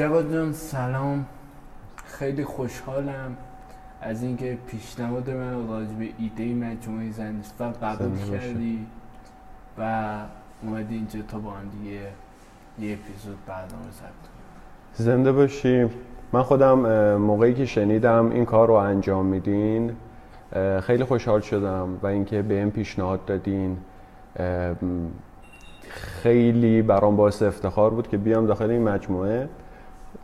جواد جان سلام خیلی خوشحالم از اینکه پیشنهاد من راجع به ایده مجموعه زنیستان قبول. کردی و اومدی اینجا تا با هم دیگه یه اپیزود برنامه ضبط. زنده باشی من خودم موقعی که شنیدم این کار رو انجام میدین خیلی خوشحال شدم و اینکه به این پیشنهاد دادین خیلی برام باعث افتخار بود که بیام داخل این مجموعه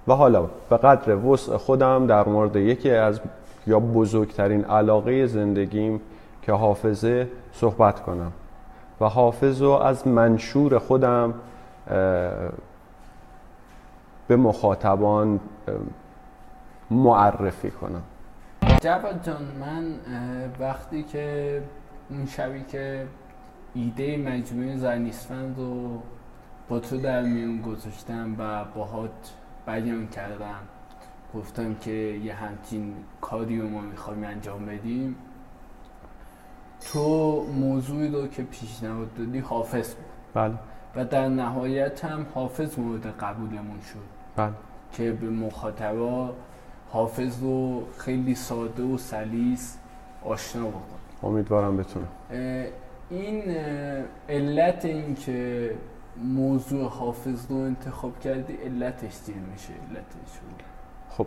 و حالا به قدر وسع خودم در مورد یکی از یا بزرگترین علاقه زندگیم که حافظه صحبت کنم. و حافظ رو از منشور خودم به مخاطبان معرفی کنم. جواد جان من وقتی که اون شبی که ایده مجموعه زنیسفند رو با تو در میون گذاشتم و باهات بیان کردم. گفتم که یه همچین کاری رو ما می‌خوایم انجام بدیم. تو موضوعی رو که پیشنهاد دادی حافظ بود. بله. و در نهایت هم حافظ مورد قبولمون شد. بله. که به مخاطبا حافظ رو خیلی ساده و سلیس آشنا بکن. امیدوارم بتونم. این علت این که موضوع حافظ رو انتخاب کردی علتش چیه میشه؟ علتش خب.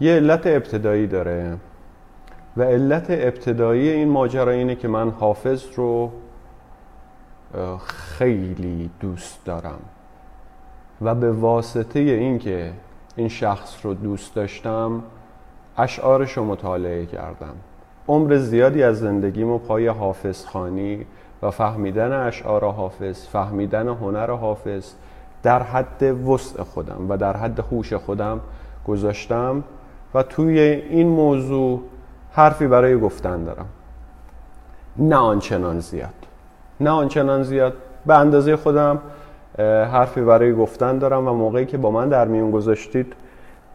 یه علت ابتدایی داره و علت ابتدایی این ماجرا اینه که من حافظ رو خیلی دوست دارم و به واسطه اینکه این شخص رو دوست داشتم اشعارش رو مطالعه کردم. عمر زیادی از زندگیمو پای حافظ خانی و فهمیدن اشعار حافظ فهمیدن هنر حافظ در حد وسع خودم و در حد هوش خودم گذاشتم و توی این موضوع حرفی برای گفتن دارم. نه آنچنان زیاد. نه آنچنان زیاد. به اندازه خودم حرفی برای گفتن دارم و موقعی که با من در میون گذاشتید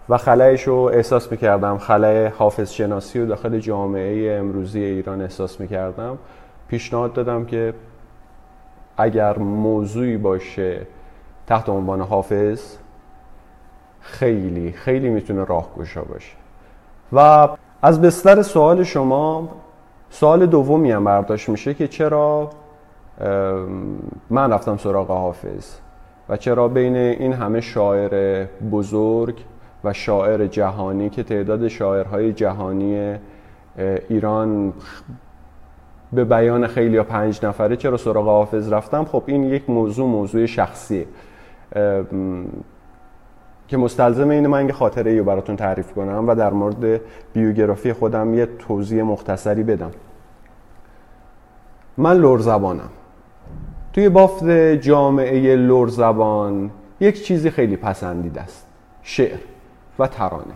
و خلایش رو احساس می‌کردم خلای حافظ شناسی رو داخل جامعه امروزی ایران احساس می‌کردم. پیشنهاد دادم که اگر موضوعی باشه تحت عنوان حافظ خیلی خیلی می‌تونه راهگشا باشه. و از بستر سوال شما سوال دومی هم برداشت میشه که چرا من رفتم سراغ حافظ و چرا بین این همه شاعر بزرگ و شاعر جهانی که تعداد شاعرهای جهانی ایران به بیان خیلی یا پنج نفره چرا سراغ حافظ رفتم؟ خب این یک موضوع موضوع شخصیه که مستلزم اینه من یه خاطره رو براتون تعریف کنم و در مورد بیوگرافی خودم یه توضیح مختصری بدم. من لور زبانم. توی بافت جامعه لور زبان یک چیزی خیلی پسندیده است شعر و ترانه.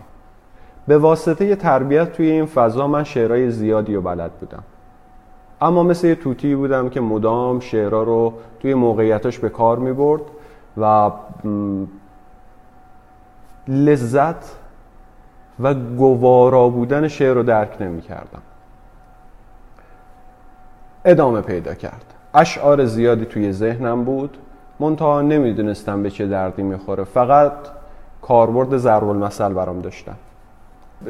به واسطه تربیت توی این فضا من شعرهای زیادی رو بلد بودم. اما مثل یه توتی بودم که مدام شعرها رو توی موقعیتاش به کار می برد و لذت و گوارا بودن شعر رو درک نمی کردم. ادامه پیدا کرد. اشعار زیادی توی ذهنم بود. منتها نمی‌دونستم به چه دردی می‌خوره. فقط کاربرد ضرب المثل برام داشتم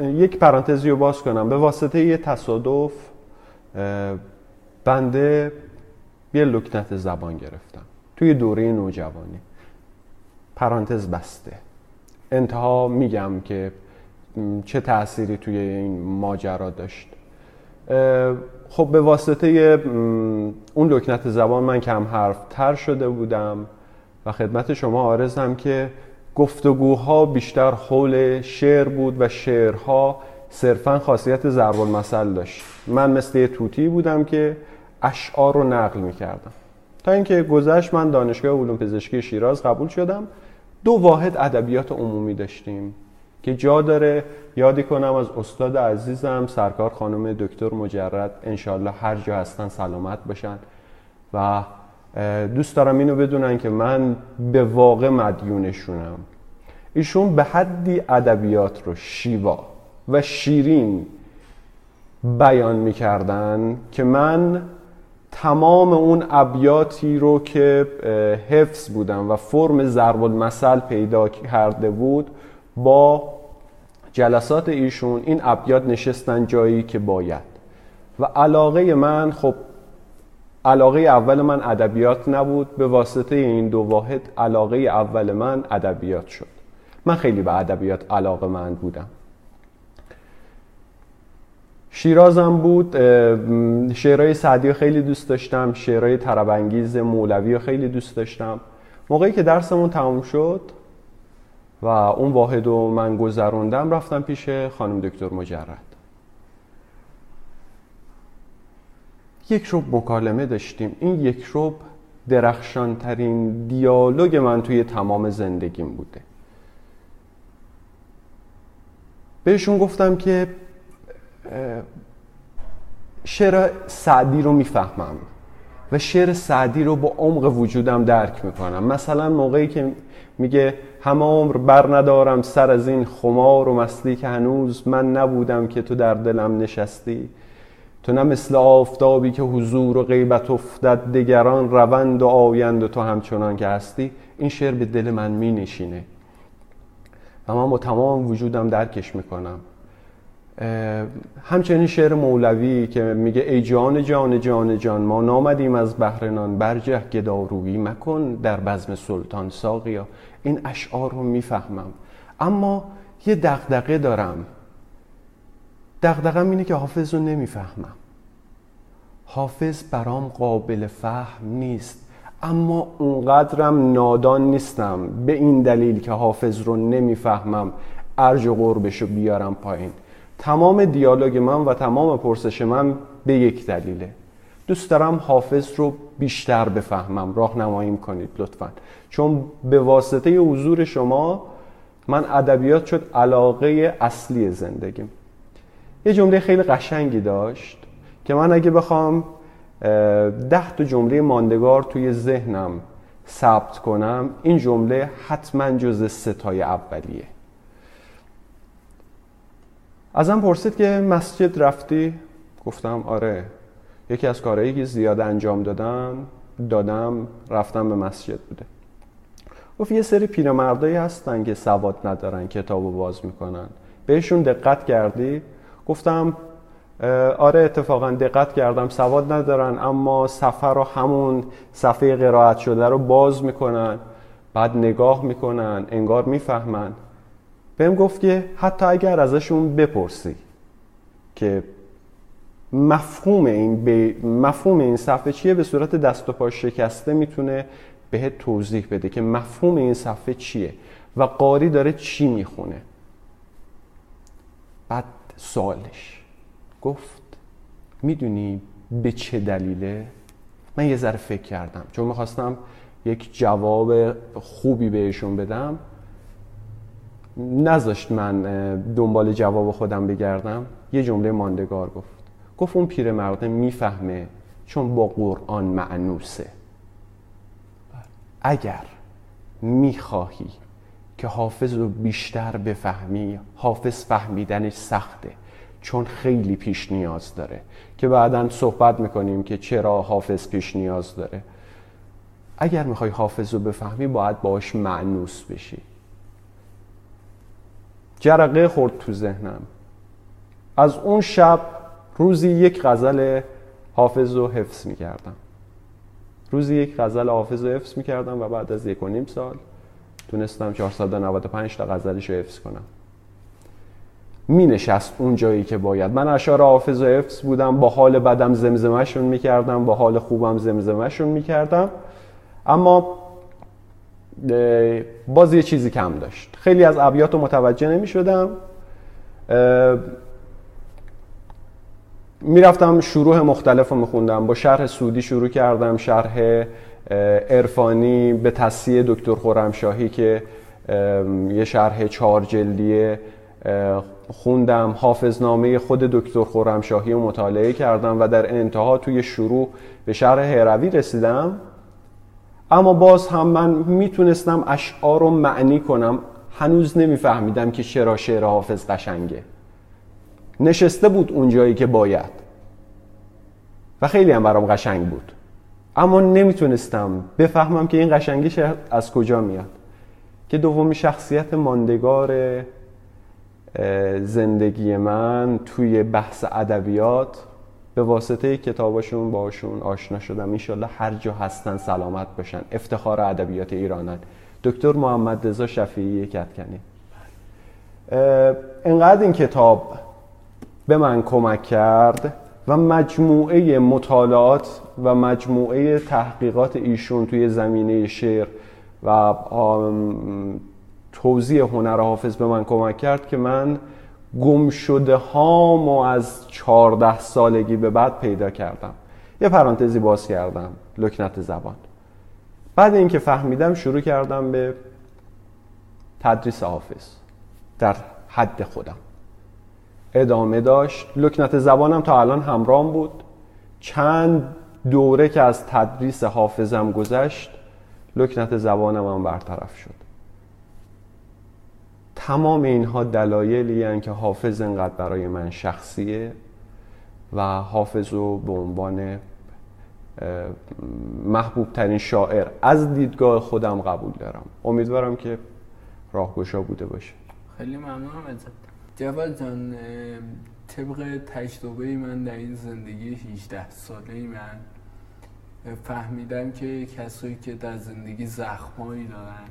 یک پرانتزی رو باز کنم. به واسطه یه تصادف بنده یه لکنت زبان گرفتم. توی دوره نوجوانی. پرانتز بسته. انتها میگم که چه تأثیری توی این ماجرا داشت. خب به واسطه اون لکنت زبان من کم حرف تر شده بودم و خدمت شما آرزم که گفتگوها بیشتر حول شعر بود و شعرها صرفا خاصیت ضرب المثل داشت. من مثل توتی بودم که اشعار رو نقل می‌کردم. تا اینکه گذشت من دانشگاه علوم پزشکی شیراز قبول شدم. دو واحد ادبیات عمومی داشتیم که جا داره. یادی کنم از استاد عزیزم سرکار خانم دکتر مجرد انشالله هر جا هستن سلامت باشن. و دوست دارم اینو بدونن که من به واقع مدیونشونم. ایشون به حدی ادبیات رو شیوا و شیرین بیان می‌کردن که من تمام اون ابیاتی رو که حفظ بودن و فرم ضرب المثل پیدا کرده بود با جلسات ایشون این ابیات نشستن جایی که باید. و علاقه من خب علاقه اول من ادبیات نبود به واسطه این دو واحد علاقه اول من ادبیات شد. من خیلی به ادبیات علاقه من بودم. شیرازم بود شعرهای سعدی خیلی دوست داشتم شعرهای طربانگیز مولوی رو خیلی دوست داشتم. موقعی که درسمون تموم شد و اون واحد رو من گذروندم رفتم پیش خانم دکتر مجرد. یک روب مکالمه داشتیم. این یک روب درخشانترین دیالوگ من توی تمام زندگیم بوده. بهشون گفتم که شعر سعدی رو می‌فهمم و شعر سعدی رو با عمق وجودم درک می‌کنم. مثلا موقعی که میگه همه عمر بر ندارم سر از این خمار و مستی که هنوز من نبودم که تو در دلم نشستی. تو نه مثل آفتابی که حضور و غیبت افتد دگران روند و آیند و تو همچنان که هستی. این شعر به دل من می نشینه و من با تمام وجودم درکش می‌کنم. همچنین شعر مولوی که میگه ای جان جان جان جان ما نامدیم از بهرنان برجه گدارویی مکن در بزم سلطان ساقیا. این اشعار رو می‌فهمم. اما یه دغدغه دارم. دغدغم اینه که حافظ رو نمی‌فهمم. حافظ برام قابل فهم نیست. اما اونقدرم نادان نیستم. به این دلیل که حافظ رو نمی‌فهمم. ارج و قربش رو بیارم پایین. تمام دیالوگ من و تمام پرسش من به یک دلیله. دوست دارم حافظ رو بیشتر بفهمم. راهنماییم کنید لطفا. چون به واسطه حضور شما من ادبیات شد علاقه اصلی زندگیم. یه جمله خیلی قشنگی داشت که من اگه بخوام ده تا جمله ماندگار توی ذهنم ثبت کنم این جمله حتما جز ستای اولیه. ازم پرسید که مسجد رفتی؟ گفتم آره. یکی از کارهایی که زیاد انجام دادم دادم رفتم به مسجد بوده. گفت یه سری پیرمردایی هستن که سواد ندارن کتابو باز می‌کنن. بهشون دقت کردی؟ گفتم آره اتفاقا دقت کردم سواد ندارن اما صفحه رو همون صفحه قرائت شده رو باز می‌کنن. بعد نگاه می‌کنن انگار می‌فهمن. بهم گفت که حتی اگر ازشون بپرسی که مفهوم این به مفهوم این صفحه چیه به صورت دست و پا شکسته می‌تونه بهت توضیح بده که مفهوم این صفحه چیه و قاری داره چی می‌خونه. بعد سوالش گفت می‌دونی به چه دلیله؟ من یه ذره فکر کردم. چون می‌خواستم یک جواب خوبی بهشون بدم. نذاشت من دنبال جواب خودم بگردم. یه جمله ماندگار گفت. گفت اون پیرمرده می‌فهمه چون با قرآن معنوسه. اگر می‌خواهی که حافظ رو بیشتر بفهمی حافظ فهمیدنش سخته چون خیلی پیش نیاز داره که بعدا صحبت می‌کنیم که چرا حافظ پیش نیاز داره. اگر می‌خوای حافظ رو بفهمی باید باش معنوس بشی. جرقه خورد تو ذهنم. از اون شب روزی یک غزل حافظ رو حفظ می‌کردم. روزی یک غزل حافظ رو حفظ می‌کردم و بعد از یک و نیم سال تونستم 495 تا غزلش رو حفظ کنم. می نشست اون جایی که باید. من اشعار حافظ و حفظ بودم با حال بدم زمزمهشون می‌کردم با حال خوبم زمزمهشون می‌کردم. اما باز یه چیزی کم داشت. خیلی از ابیات رو متوجه نمی شدم می‌رفتم شروع مختلف رو میخوندم. با شرح سودی شروع کردم شرح عرفانی به تصیه دکتر خورمشاهی که یه شرح چهار جلدیه خوندم. حافظنامه خود دکتر خورمشاهی رو مطالعه کردم و در انتها توی شروع به شرح هروی رسیدم. اما باز هم من می‌تونستم اشعار رو معنی کنم. هنوز نمیفهمیدم که چرا شعر حافظ قشنگه. نشسته بود اون جایی که باید. و خیلی هم برام قشنگ بود. اما نمی‌تونستم بفهمم که این قشنگیش از کجا میاد. که دومی شخصیت ماندگار زندگی من توی بحث ادبیات به واسطه کتاباشون باشون آشنا شدم. انشالله هر جا هستن سلامت باشن. افتخار ادبیات ایرانن. دکتر محمد رضا شفیعی کتکنی انقدر این کتاب به من کمک کرد و مجموعه مطالعات و مجموعه تحقیقات ایشون توی زمینه شعر و توضیح هنر حافظ به من کمک کرد که من گم شده هامو از چهارده سالگی به بعد پیدا کردم. یه پرانتزی باز کردم لکنت زبان. بعد اینکه فهمیدم شروع کردم به تدریس حافظ در حد خودم. ادامه داشت. لکنت زبانم تا الان همرام بود. چند دوره که از تدریس حافظم گذشت لکنت زبانم هم برطرف شد. تمام اینها دلایلی که حافظ انقدر برای من شخصیه و حافظ رو به عنوان محبوب ترین شاعر از دیدگاه خودم قبول دارم. امیدوارم که راهگشا بوده باشه. خیلی ممنونم ازت. جواد جان طبق تجربه من در این زندگی 18 ساله من فهمیدم که کسایی که در زندگی زخمایی دارن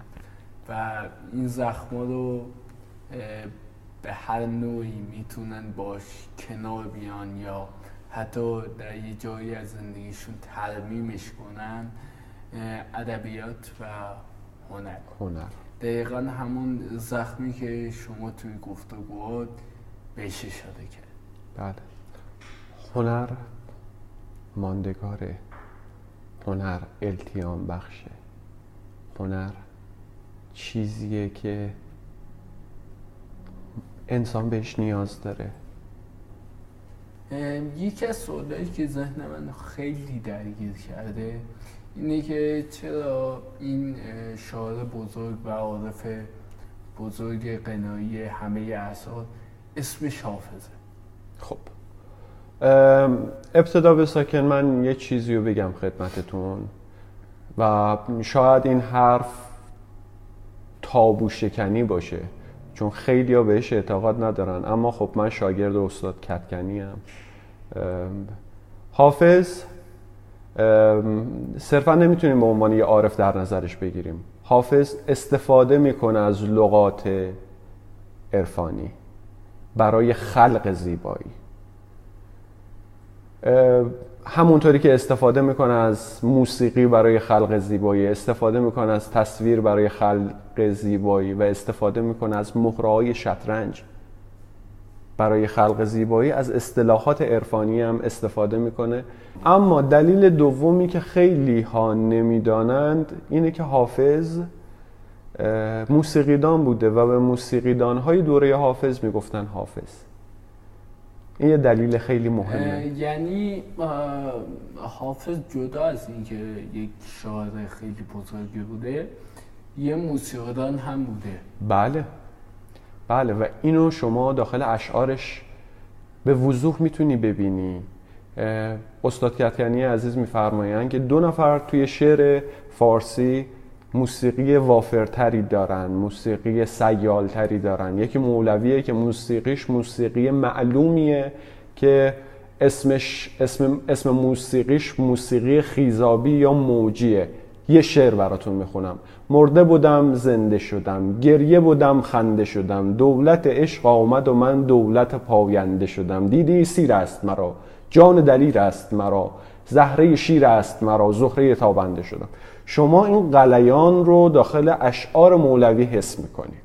و این زخما رو به هر نوعی می‌تونن باش کنار بیان یا حتی در یه جایی از زندگیشون ترمیمش کنن ادبیات و هنر. هنر. دقیقا همون زخمی که شما توی گفتگوات بهش اشاره کرد بله. هنر ماندگاره هنر التیام بخشه هنر چیزیه که انسان بهش نیاز داره. یکی از سوالایی که ذهن من خیلی درگیر کرده اینه که چرا این شاعر بزرگ و عارف بزرگ قنایی همه اعصار اسمش حافظه. خب. ابتدا به ساکن من یه چیزی رو بگم خدمتتون و شاید این حرف تابو شکنی باشه. چون خیلی ها بهش اعتقاد ندارن. اما خب من شاگرد استاد کتکنی هم حافظ صرفا نمی‌تونیم به عنوان یه عارف در نظرش بگیریم. حافظ استفاده می‌کنه از لغات عرفانی برای خلق زیبایی. همونطوری که استفاده می‌کنه از موسیقی برای خلق زیبایی استفاده می‌کنه از تصویر برای خلق زیبایی و استفاده می‌کنه از مهرهای شطرنج برای خلق زیبایی از اصطلاحات عرفانی هم استفاده می‌کنه. اما دلیل دومی که خیلی ها نمی‌دانند اینه که حافظ موسیقیدان بوده و به موسیقیدان های دوره حافظ می‌گفتن حافظ. این یه دلیل خیلی مهمه. یعنی حافظ جدا از اینکه یک شاعر خیلی بزرگی بوده یه موسیقیدان هم بوده. بله. بله و اینو شما داخل اشعارش به وضوح می‌تونی ببینی. استاد کتکنی عزیز میفرمایند که دو نفر توی شعر فارسی موسیقی وافرتری دارن موسیقی سیالتری دارن. یکی مولویه که موسیقیش موسیقی معلومیه که اسمش اسم, اسم موسیقیش موسیقی خیزابی یا موجیه. یه شعر براتون می‌خونم. مرده بودم زنده شدم. گریه بودم خنده شدم. دولت عشق آمد و من دولت پاینده شدم. دیدی؟ سیر است مرا. جان دلیر است مرا. زهره شیر است مرا. زهره تابنده شدم. شما این قلیان رو داخل اشعار مولوی حس می‌کنید.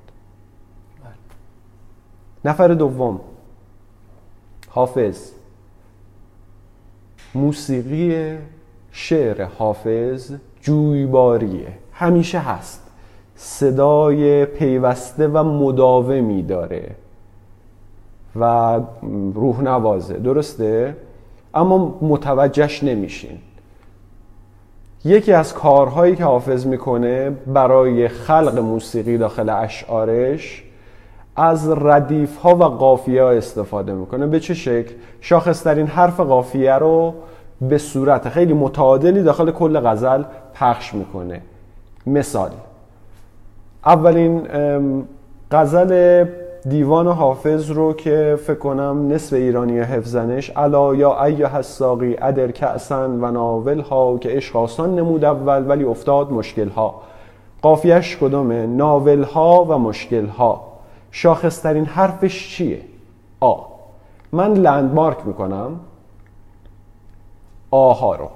نفر دوم. حافظ. موسیقی شعر حافظ جویباریه. همیشه هست. صدای پیوسته و مداومی داره و روح نوازه. درسته؟ اما متوجهش نمیشین. یکی از کارهایی که حافظ می‌کنه برای خلق موسیقی داخل اشعارش از ردیف ها و قافیه ها استفاده می‌کنه به چه شکل؟ شاخصترین حرف قافیه رو به صورت خیلی متعادلی داخل کل غزل پخش می‌کنه مثال اولین غزل دیوان حافظ رو که فکر کنم نصف ایرانی حفظنش الا یا ایه الساقی ادر کأسن و ناول ها که عشق آسان نمود اول ولی افتاد مشکل ها قافیش کدومه ناول ها و مشکل ها شاخصترین حرفش چیه؟ آ. من لندمارک می‌کنم. آها رو.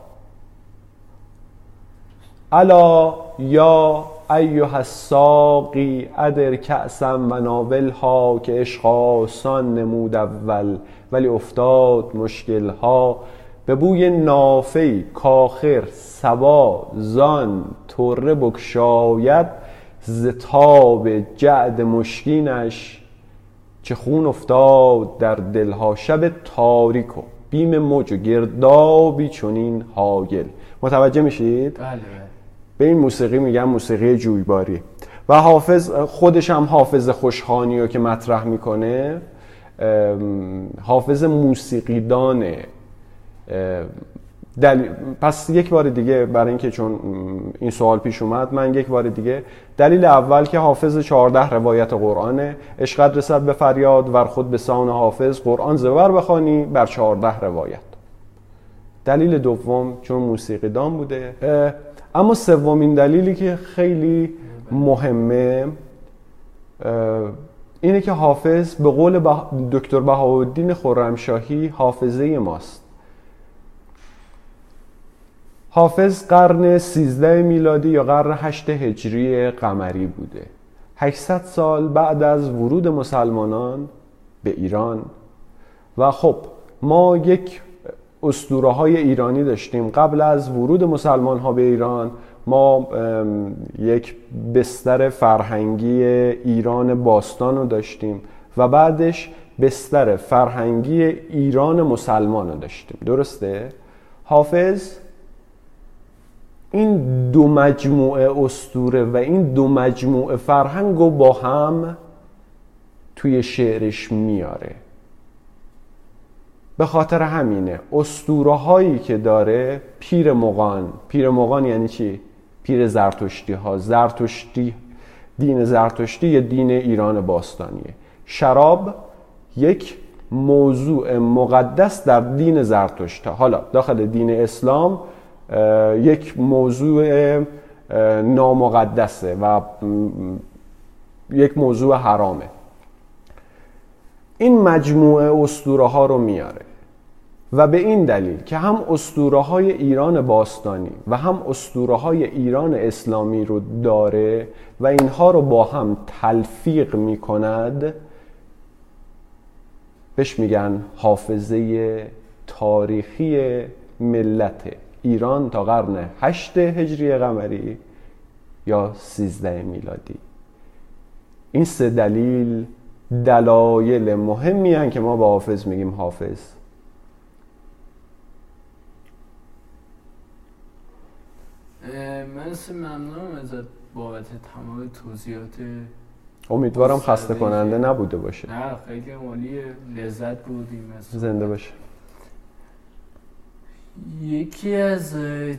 الا یا ایها الساقی ادر کأسم و ناول ها که عشق آسان نمود اول ولی افتاد مشکل ها به بوی نافی کاخر سبا زان طره بکشاید زتاب جعد مشکینش چه خون افتاد در دلها. شب تاریک و بیم موج و گردابی چونین هاگل متوجه میشید؟ بله بله. به این موسیقی میگن موسیقی جویباری. و حافظ خودش هم حافظ خوشخانی رو که مطرح می‌کنه حافظ موسیقیدانه. دل... پس یک بار دیگه برای اینکه چون این سوال پیش اومد من یک بار دیگه دلیل اول که حافظ 14 روایت قرآنه. عشقت رسد به فریاد ور خود به سان حافظ قرآن زبر بخوانی بر 14 روایت. دلیل دوم چون موسیقی دان بوده اما سومین دلیلی که خیلی مهمه اینه که حافظ به قول دکتر بهاءالدین خرمشاهی حافظه ماست. حافظ قرن 13 میلادی یا قرن 8 هجری قمری بوده. 800 سال بعد از ورود مسلمانان به ایران. و خب ما یک اسطوره های ایرانی داشتیم. قبل از ورود مسلمان ها به ایران ما یک بستر فرهنگی ایران باستان رو داشتیم و بعدش بستر فرهنگی ایران مسلمان رو داشتیم. درسته؟ حافظ؟ این دو مجموعه استوره و این دو مجموعه فرهنگ رو با هم توی شعرش میاره. به خاطر همینه. استوره هایی که داره پیر مغان. پیر مغان یعنی چی؟ پیر زرتشتی ها زرتشتی دین زرتشتی یه دین ایران باستانیه. شراب یک موضوع مقدس در دین زرتشت حالا داخل دین اسلام یک موضوع نامقدسه و یک موضوع حرامه. این مجموعه اسطوره ها رو میاره. و به این دلیل که هم اسطوره های ایران باستانی و هم اسطوره های ایران اسلامی رو داره و اینها رو با هم تلفیق می کند بهش میگن حافظه تاریخی ملت ایران تا قرن 8 هجری قمری یا 13 میلادی. این سه دلیل دلایل مهمی هن که ما با حافظ میگیم حافظ. من ممنونم ازت بابت تمام توضیحات امیدوارم خسته کننده نبوده باشه. نه خیلی عالیه لذت بودیم زنده باشه. یکی از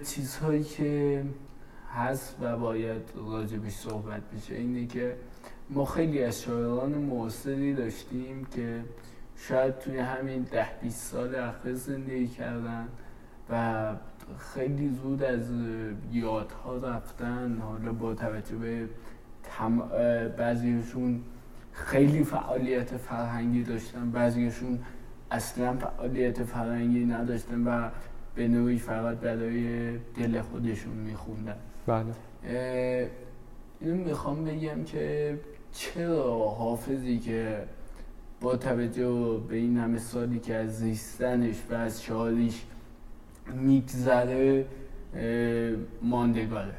چیزهایی که هست و باید راجبش صحبت بشه اینه که ما خیلی از شاعران معاصری داشتیم که شاید توی همین ده 20 سال اخیر زندگی کردن و خیلی زود از یادها رفتن. حالا با توجه به تم... بعضیشون خیلی فعالیت فرهنگی داشتن. بعضیشون اصلا فعالیت فرهنگی نداشتن و به نوعی فقط برای دل خودشون میخوندن. بله. اینو می‌خوام بگم که چرا حافظی که با توجه به این همه سالی که از زیستنش و از میگذره ماندگاره.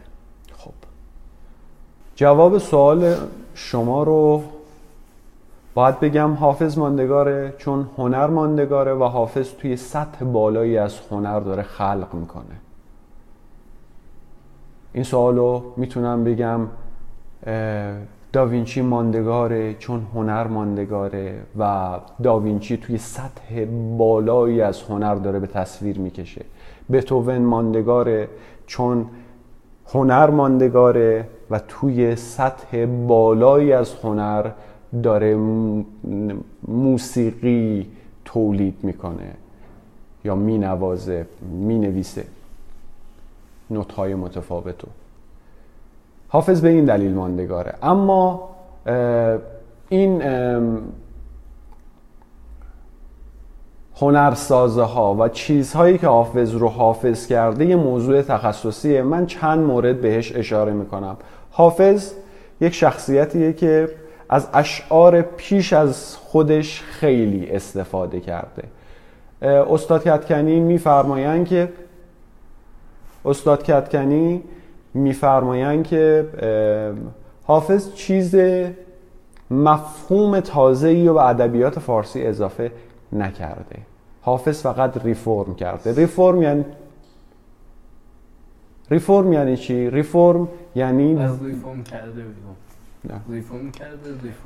خب. جواب سوال شما رو باید بگم حافظ ماندگاره چون هنر ماندگاره و حافظ توی سطح بالایی از هنر داره خلق می‌کنه. این سوال رو می‌تونم بگم داوینچی ماندگاره چون هنر ماندگاره و داوینچی توی سطح بالایی از هنر داره به تصویر می‌کشه. بتوون ماندگاره چون هنر ماندگاره و توی سطح بالایی از هنر داره موسیقی تولید می‌کنه یا مینوازه می‌نویسه. نوتهای متفاوتو. حافظ به این دلیل ماندگاره. اما این هنرسازه ها و چیزهایی که حافظ رو حافظ کرده یه موضوع تخصصیه. من چند مورد بهش اشاره می‌کنم. حافظ یک شخصیتیه که از اشعار پیش از خودش خیلی استفاده کرده. استاد کتکنی میفرمایند که استاد کتکنی میفرمایند که حافظ چیز مفهوم تازه‌ای رو به ادبیات فارسی اضافه نکرده. حافظ فقط ریفرم کرده. ریفرم یعنی ریفرم یعنی چی؟ ریفرم یعنی از ریفرم کرده ریفرم کرده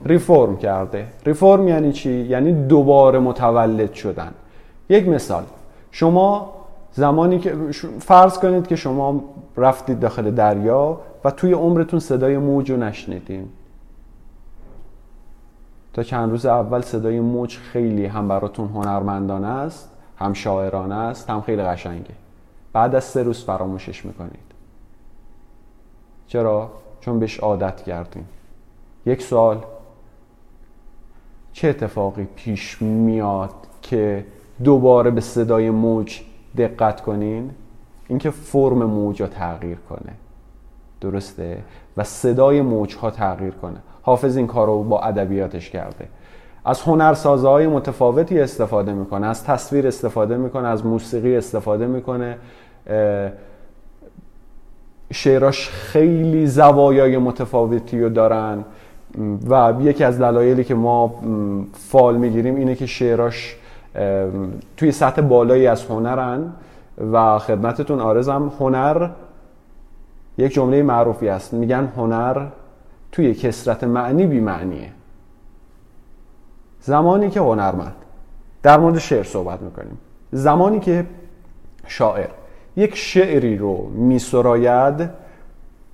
ریفرم کرده. ریفرم یعنی چی؟ یعنی دوباره متولد شدن. یک مثال. شما زمانی که فرض کنید که شما رفتید داخل دریا و توی عمرتون صدای موج رو نشنیدین. تا چند روز اول صدای موج خیلی هم براتون هنرمندانه است هم شاعرانه است هم خیلی قشنگه. بعد از سه روز فراموشش می‌کنید. چرا؟ چون بهش عادت کردیم. یک سوال. چه اتفاقی پیش میاد که دوباره به صدای موج دقت کنین؟ اینکه فرم موج ها تغییر کنه. درسته؟ و صدای موج ها تغییر کنه. حافظ این کار رو با ادبیاتش کرده. از هنرسازه های متفاوتی استفاده می‌کنه از تصویر استفاده می‌کنه از موسیقی استفاده می‌کنه. شعراش خیلی زوایای متفاوتی رو دارن. و یکی از دلایلی که ما فال می‌گیریم اینه که شعراش توی سطح بالایی از هنرن. و خدمتتون آرزم هنر یک جمله معروفی است. میگن هنر توی کسرت معنی بی معنیه زمانی که هنرمند در مورد شعر صحبت می‌کنیم. زمانی که شاعر یک شعری رو میسراید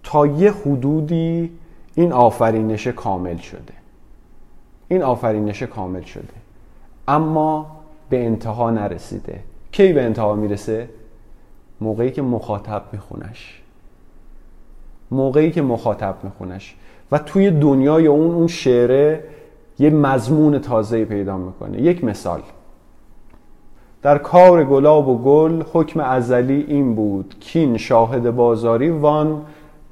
تا یه حدودی این آفرینش کامل شده. این آفرینش کامل شده. اما به انتها نرسیده. کی به انتها می‌رسه؟ موقعی که مخاطب میخونش. موقعی که مخاطب میخونش. و توی دنیای اون اون شعره یه مضمون تازه پیدا می‌کنه. یک مثال. در کار گلاب و گل حکم ازلی این بود. کین شاهد بازاری وان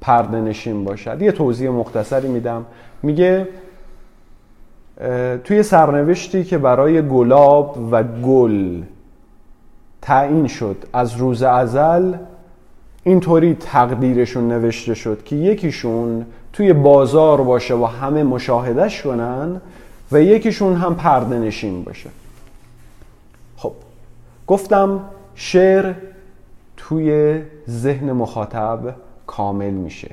پرده نشین باشد. یه توضیح مختصری میدم. میگه توی سرنوشتی که برای گلاب و گل تعیین شد از روز ازل اینطوری تقدیرشون نوشته شد که یکیشون توی بازار باشه و همه مشاهدش کنن و یکیشون هم پرده نشین باشه. خب گفتم شعر توی ذهن مخاطب کامل میشه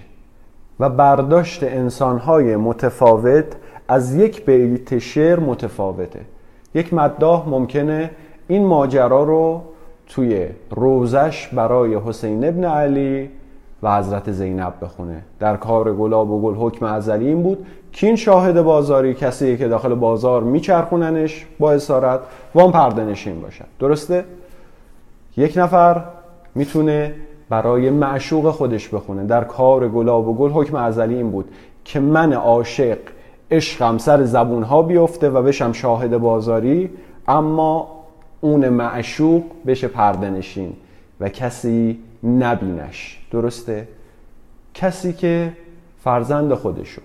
و برداشت انسانهای متفاوت از یک بیت شعر متفاوته. یک مداح ممکنه این ماجرا رو توی روزش برای حسین ابن علی و حضرت زینب بخونه. در کار گلاب و گل حکم ازلی این بود. کین شاهد بازاری کسی که داخل بازار میچرخوننش با اسارت وان پرده نشین باشد. درسته؟ یک نفر می‌تونه برای معشوق خودش بخونه. در کار گلاب و گل حکم ازلی این بود که من عاشق عشقم سر زبون ها بیفته و بشم شاهد بازاری اما اون معشوق بشه پرده نشین و کسی نبینش. درسته؟ کسی که فرزند خودشو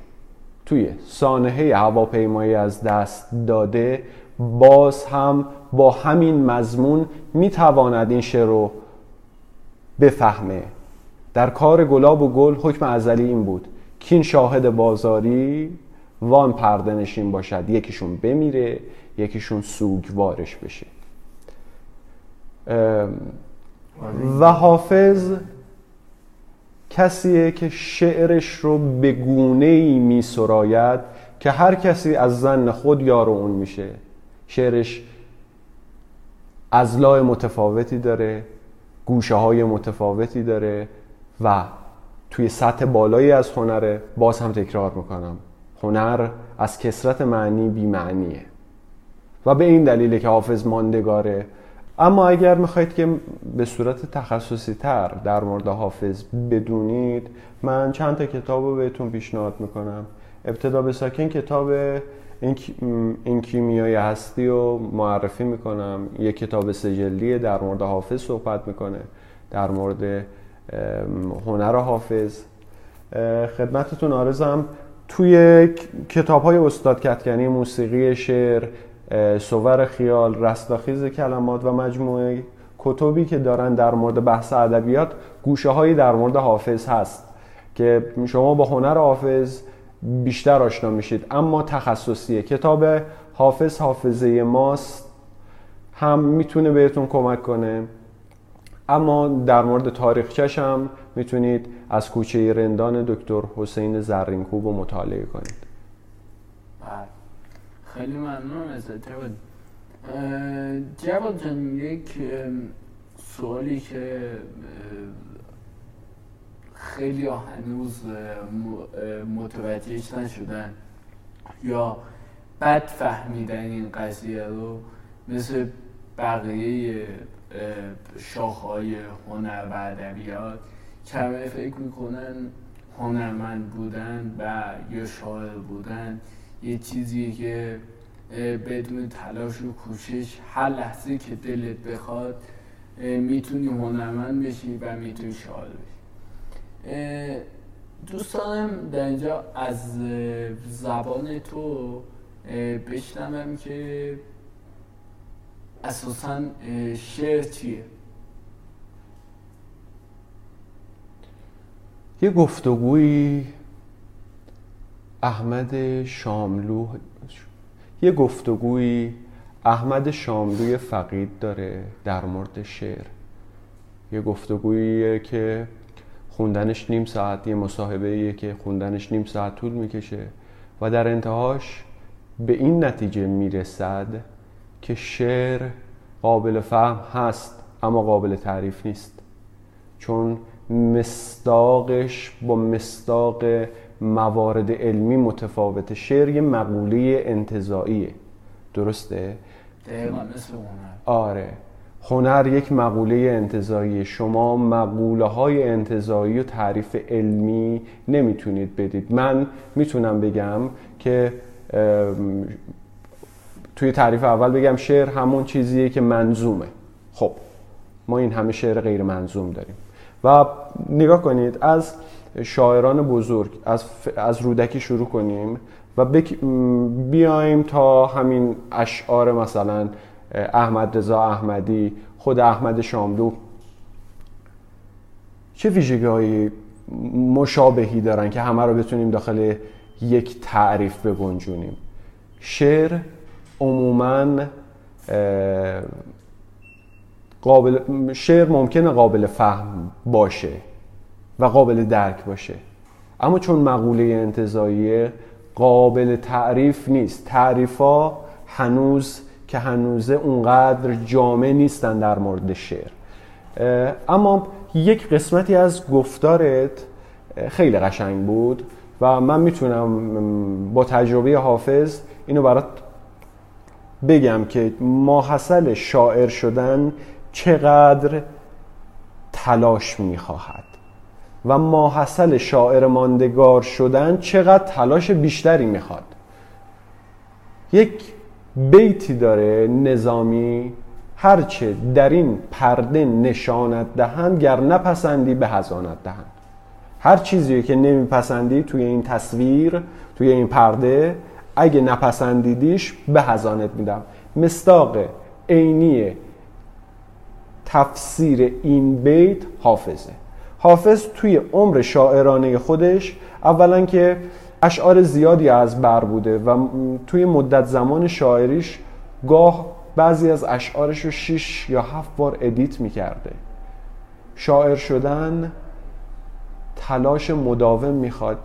توی سانحه هواپیمایی از دست داده باز هم با همین مضمون می‌تواند این شعر رو بفهمه. در کار گلاب و گل حکم ازلی این بود کین شاهد بازاری وان پرده نشین باشد. یکیشون بمیره یکیشون سوگوارش بشه. و حافظ کسیه که شعرش رو به گونه ای می سراید که هر کسی از زن خود یار اون میشه. شعرش ازلای متفاوتی داره گوشه های متفاوتی داره و توی سطح بالایی از هنره باز هم تکرار می‌کنم. هنر از کسرت معنی بی معنیه و به این دلیله که حافظ ماندگاره اما اگر می‌خواید که به صورت تخصصی تر در مورد حافظ بدونید من چند تا کتاب رو بهتون پیشنهاد می‌کنم. ابتدا به ساکن کتاب این, کیمیای هستی رو معرفی می‌کنم. یک کتاب سجلیه در مورد حافظ صحبت می‌کنه در مورد هنر حافظ. خدمتتون آرزم توی کتاب های استاد کتکنی موسیقی شعر سوور خیال رستاخیز کلمات و مجموعه کتبی که دارن در مورد بحث ادبیات گوشه هایی در مورد حافظ هست که شما با هنر حافظ بیشتر آشنا میشید. اما تخصصیه کتاب حافظ حافظه ماست هم می‌تونه بهتون کمک کنه. اما در مورد تاریخچش هم می‌تونید از کوچه رندان دکتر حسین زرینکوب رو مطالعه کنید. بله. خیلی ممنون از جواد. جواد یک سوالی که خیلی هنوز متوجهش نشدن یا بد فهمیدن این قضیه رو مثل بقیه شاخهای هنر و ادبیات کمه فکر می‌کنن هنرمند بودن و یا شاعر بودن. یه چیزیه که بدون تلاش و کوشش هر لحظه که دلت بخواد می‌تونی هنرمند بشی و می‌تونی شاعر بشی. دوست دارم در اینجا از زبان تو بشنوم که اساسا شعر چیه؟ یه گفتگویی احمد شاملو یه گفتگویی احمد شاملوی فقید داره در مورد شعر. یه گفتگوییه که خوندنش نیم ساعت یه مصاحبه که خوندنش نیم ساعت طول می‌کشه و در انتهاش به این نتیجه می‌رسد که شعر قابل فهم هست اما قابل تعریف نیست. چون مستاقش با مستاق موارد علمی متفاوت شعر یه مقوله انتظاییه درسته؟ آره. هنر یک مقوله انتظایی شما مقوله های انتظایی و تعریف علمی نمی‌تونید بدید. من می‌تونم بگم که توی تعریف اول بگم شعر همون چیزیه که منظومه. خب ما این همه شعر غیر منظوم داریم. و نگاه کنید از شاعران بزرگ از, از رودکی شروع کنیم و بک... بیایم تا همین اشعار مثلا احمد رضا احمدی خود احمد شاملو. چه ویژگی مشابهی دارن که همه رو بتونیم داخل یک تعریف بگنجونیم؟ شعر عموما قابل شعر ممکنه قابل فهم باشه. و قابل درک باشه. اما چون مقوله انتظایی قابل تعریف نیست. تعریفا هنوز که هنوزه اونقدر جامع نیستن در مورد شعر. اما یک قسمتی از گفتارت خیلی قشنگ بود و من می‌تونم با تجربه حافظ اینو برات بگم که ماحصل شاعر شدن چقدر تلاش می‌خواهد. و ماحصل شاعر ماندگار شدن چقدر تلاش بیشتری می‌خواد. یک بیتی داره نظامی هرچه در این پرده نشانت دهند گر نپسندی به هزانت دهند. هر چیزی که نمیپسندی توی این تصویر توی این پرده اگه نپسندیدیش به هزانت میدم. مستاق عینی تفسیر این بیت حافظه. حافظ توی عمر شاعرانه خودش اولا که اشعار زیادی از بر بوده و توی مدت زمان شاعریش گاه بعضی از اشعارش رو شش یا هفت بار ادیت می‌کرده. شاعر شدن تلاش مداوم می‌خواد.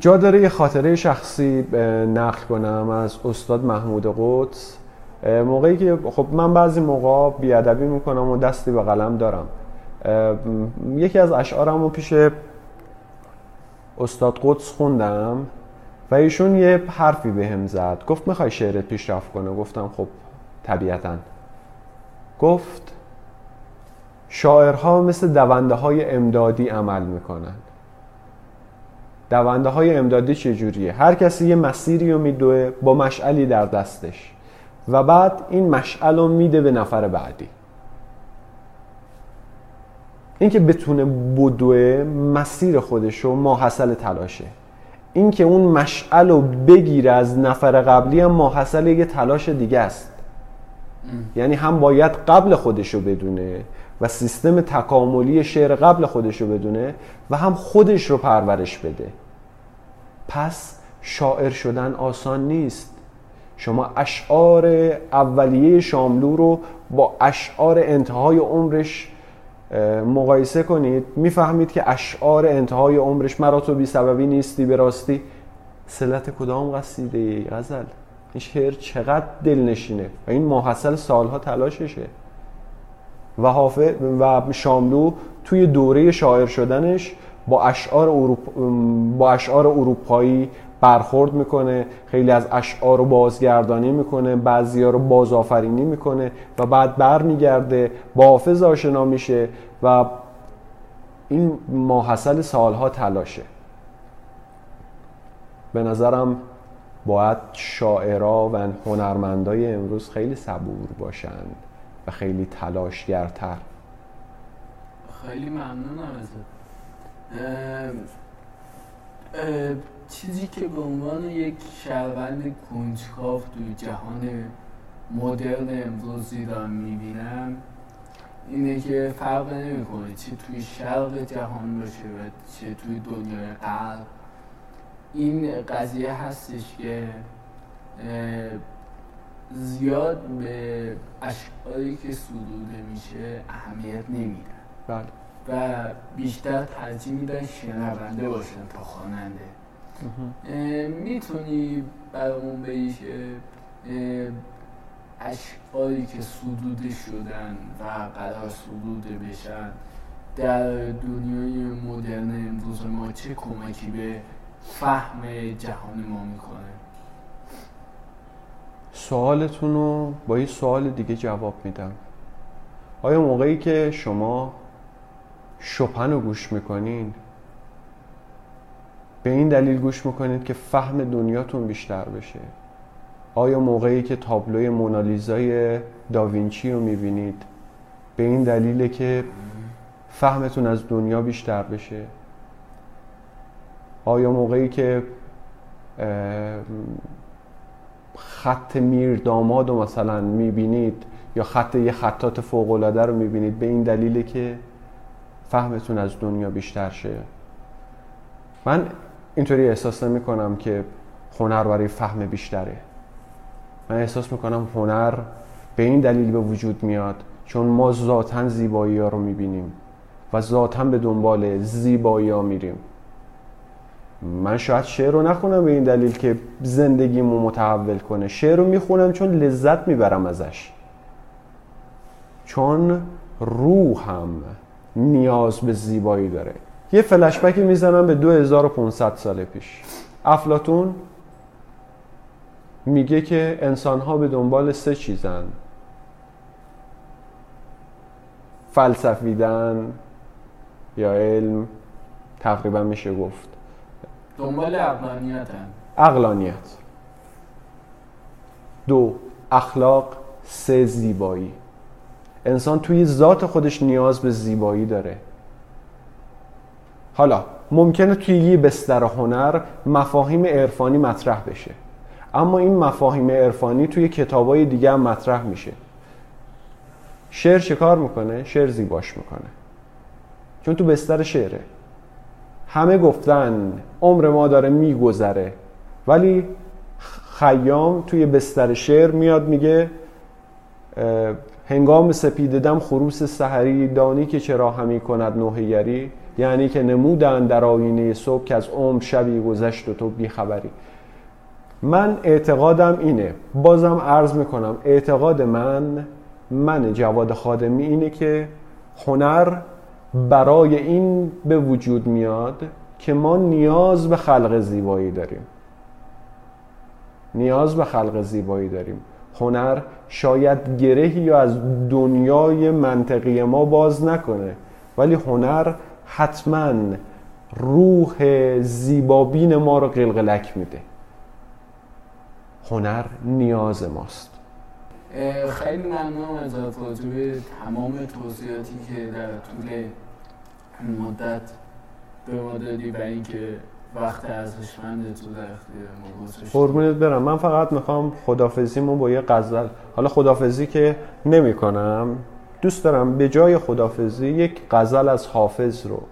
جا داره یه خاطره شخصی نقل کنم از استاد محمود قدس. موقعی که خب من بعضی موقع بیادبی می‌کنم و دستی به قلم دارم. یکی از اشعارم رو پیش استاد قدس خوندم و ایشون یه حرفی به هم زد. گفت می‌خوای شعرت پیشرفت کنه؟ گفتم خب طبیعتا. گفت شاعرها مثل دونده های امدادی عمل می‌کنن. دونده های امدادی چجوریه؟ هر کسی یه مسیری رو میدوه با مشعلی در دستش و بعد این مشعل رو میده به نفر بعدی. اینکه بتونه بدوه مسیر خودش رو ماحصل تلاشه اینکه اون مشعل رو بگیره از نفر قبلی هم ماحصل یه تلاش دیگه است. یعنی هم باید قبل خودش رو بدونه و سیستم تکاملی شعر قبل خودش رو بدونه و هم خودش رو پرورش بده. پس شاعر شدن آسان نیست. شما اشعار اولیه شاملو رو با اشعار انتهای عمرش مقایسه کنید. می‌فهمید که اشعار انتهای عمرش مرا تو بی سببی نیستی به راستی. سلت کدام قصیده غزل؟ این شعر چقدر دلنشینه و این ماحصل سالها تلاششه. و حافظ و شاملو توی دوره شاعر شدنش با اشعار, اروپ... با اشعار اروپایی برخورد می‌کنه خیلی از اشعار رو بازگردانی می‌کنه بعضی ها رو بازآفرینی می‌کنه و بعد برمیگرده با حافظ آشنا میشه و این ماحصل سالها تلاشه. به نظرم باید شاعرها و هنرمندای امروز خیلی صبور باشند و خیلی تلاشگرتر. خیلی ممنونم ازت. چیزی که به عنوان یک شهروند کنجکاو توی جهان مدرن امروز ایران می‌بینم اینه که فرق نمی‌کنه چه توی شرق جهان باشه و چه توی دنیای غرب. این قضیه هستش که زیاد به اشعاری که سروده میشه اهمیت نمیدن بله. و بیشتر ترجیح میدن شنونده باشن تا خواننده. می‌تونی برامون بگی که اشعاری که سدوده شدن و قرار سدوده بشن در دنیای مدرن امروز ما چه کمکی به فهم جهان ما می‌کنه؟ سوالتون رو با یه سوال دیگه جواب میدم. آیا موقعی که شما شپن رو گوش می‌کنین به این دلیل گوش می‌کنید که فهم دنیاتون بیشتر بشه. آیا موقعی که تابلوی مونالیزای داوینچی رو می‌بینید به این دلیله که فهمتون از دنیا بیشتر بشه؟ آیا موقعی که خط میر داماد رو مثلا می‌بینید یا خط یه خطات فوقلاده رو می‌بینید به این دلیله که فهمتون از دنیا بیشتر شه؟ من اینطوری احساس نمی کنم که هنر برای فهم بیشتره. من احساس می‌کنم هنر به این دلیل به وجود میاد چون ما ذاتا زیبایی ها رو می‌بینیم و ذاتا به دنبال زیبایی ها میریم. من شاید شعر رو نخونم به این دلیل که زندگیمو متحول کنه. شعر رو می‌خونم چون لذت می‌برم ازش. چون روحم نیاز به زیبایی داره. یه فلشبکی می‌زنم به 2500 سال پیش. افلاتون میگه که انسان ها به دنبال سه چیزن. فلسفیدن یا علم تقریبا میشه گفت. دنبال اقلانیت اقلانیت دو اخلاق سه زیبایی. انسان توی ذات خودش نیاز به زیبایی داره. حالا ممکنه توی یه بستر هنر مفاهیم عرفانی مطرح بشه. اما این مفاهیم عرفانی توی کتابای دیگه هم مطرح میشه. شعر کار می‌کنه؟ شعر زیباش می‌کنه. چون تو بستر شعره. همه گفتن عمر ما داره میگذره. ولی خیام توی بستر شعر میاد میگه هنگام سپیددم خروس سحری دانی که چرا همی کند نوحیری یعنی که نمودن در آینه صبح که از عمر شبی گذشت و تو بیخبری من اعتقادم اینه. بازم عرض می‌کنم اعتقاد من من جواد خادمی اینه که هنر برای این به وجود میاد که ما نیاز به خلق زیبایی داریم. نیاز به خلق زیبایی داریم. هنر شاید گرهی از دنیای منطقی ما باز نکنه ولی هنر حتما روح زیبابین ما رو قلقلک میده. هنر نیاز ماست. خیلی ممنونم از راجع به تمام توضیحاتی که در طول مدت به ما دادی و اینکه وقت ارزشمند تو در اختیار ما قربونت برم. من فقط می‌خوام خدافزیمو با یه غزل حالا خدافزی که نمی کنم دوست دارم به جای خدافزی یک غزل از حافظ رو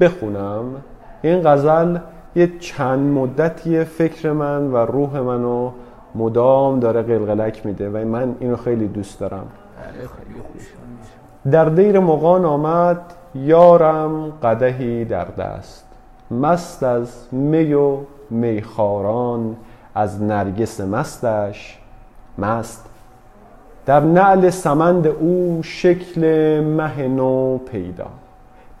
بخونم. این غزل یه چند مدتی فکر من و روح منو مدام داره قلقلک میده و من اینو خیلی دوست دارم. میشم. در دیر مغان آمد یارم قدهی در دست. مست از می و میخاران از نرگس مستش مست. در نعل سمند او شکل مه نو پیدا.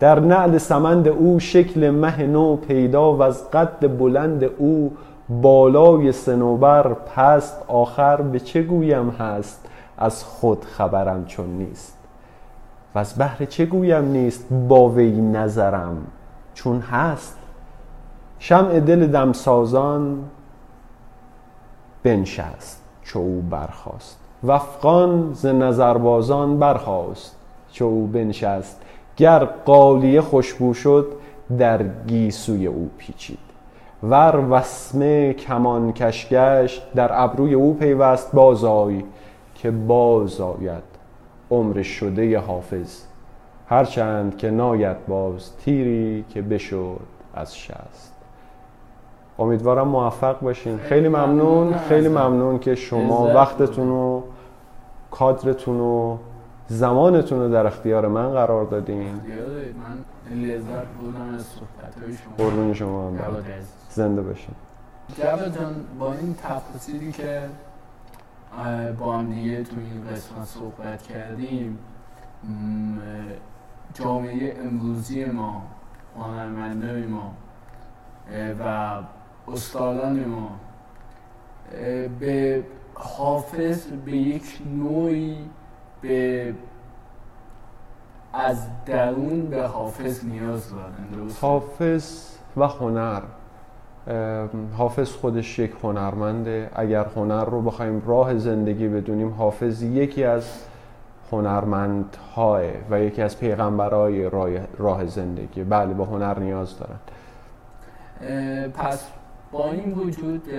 در نعل سمند او شکل مه نو پیدا و از قد بلند او بالای سنوبر پست آخر به چه گویم هست؟ از خود خبرم چون نیست. و از بهر چه گویم نیست؟ با وی نظرم چون هست. شمع دل دمسازان بنشست چو او برخاست. وفقان ز نظربازان برخاست چو او بنشست گر قالیه خوشبو شد در گیسوی او پیچید ور وسمه کمان کشگشت در ابروی او پیوست بازآی که باز آید عمر شده حافظ هرچند که ناید باز تیری که بشد از شست امیدوارم موفق باشین. خیلی ممنون. خیلی. ممنون. که شما وقتتون و کادرتون و زمانتون رو در اختیار من قرار دادین من لذت بودم از صحبت شما قربون شما هم عزیز. زنده باشین جواد جان با این تفاصیلی که با هم دیگه تو این قسمت صحبت کردیم جامعه امروزی ما هنرمندای ما و استادان ما به حافظ به یک نوعی به از درون به حافظ نیاز دارن؟ حافظ و هنر. حافظ خودش یک هنرمنده. اگر هنر رو بخوایم راه زندگی بدونیم حافظ یکی از هنرمندهای و یکی از پیغمبرهای راه, زندگی. بله با هنر نیاز دارن. پس با این وجود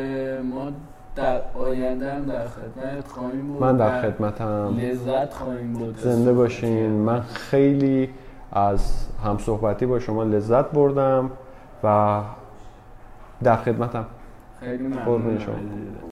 ما در آینده هم در خدمت خواهیم بود من در خدمتم لذت خواهیم بود زنده باشین. من خیلی از همصحبتی با شما لذت بردم و در خدمتم خیلی. عزیزم.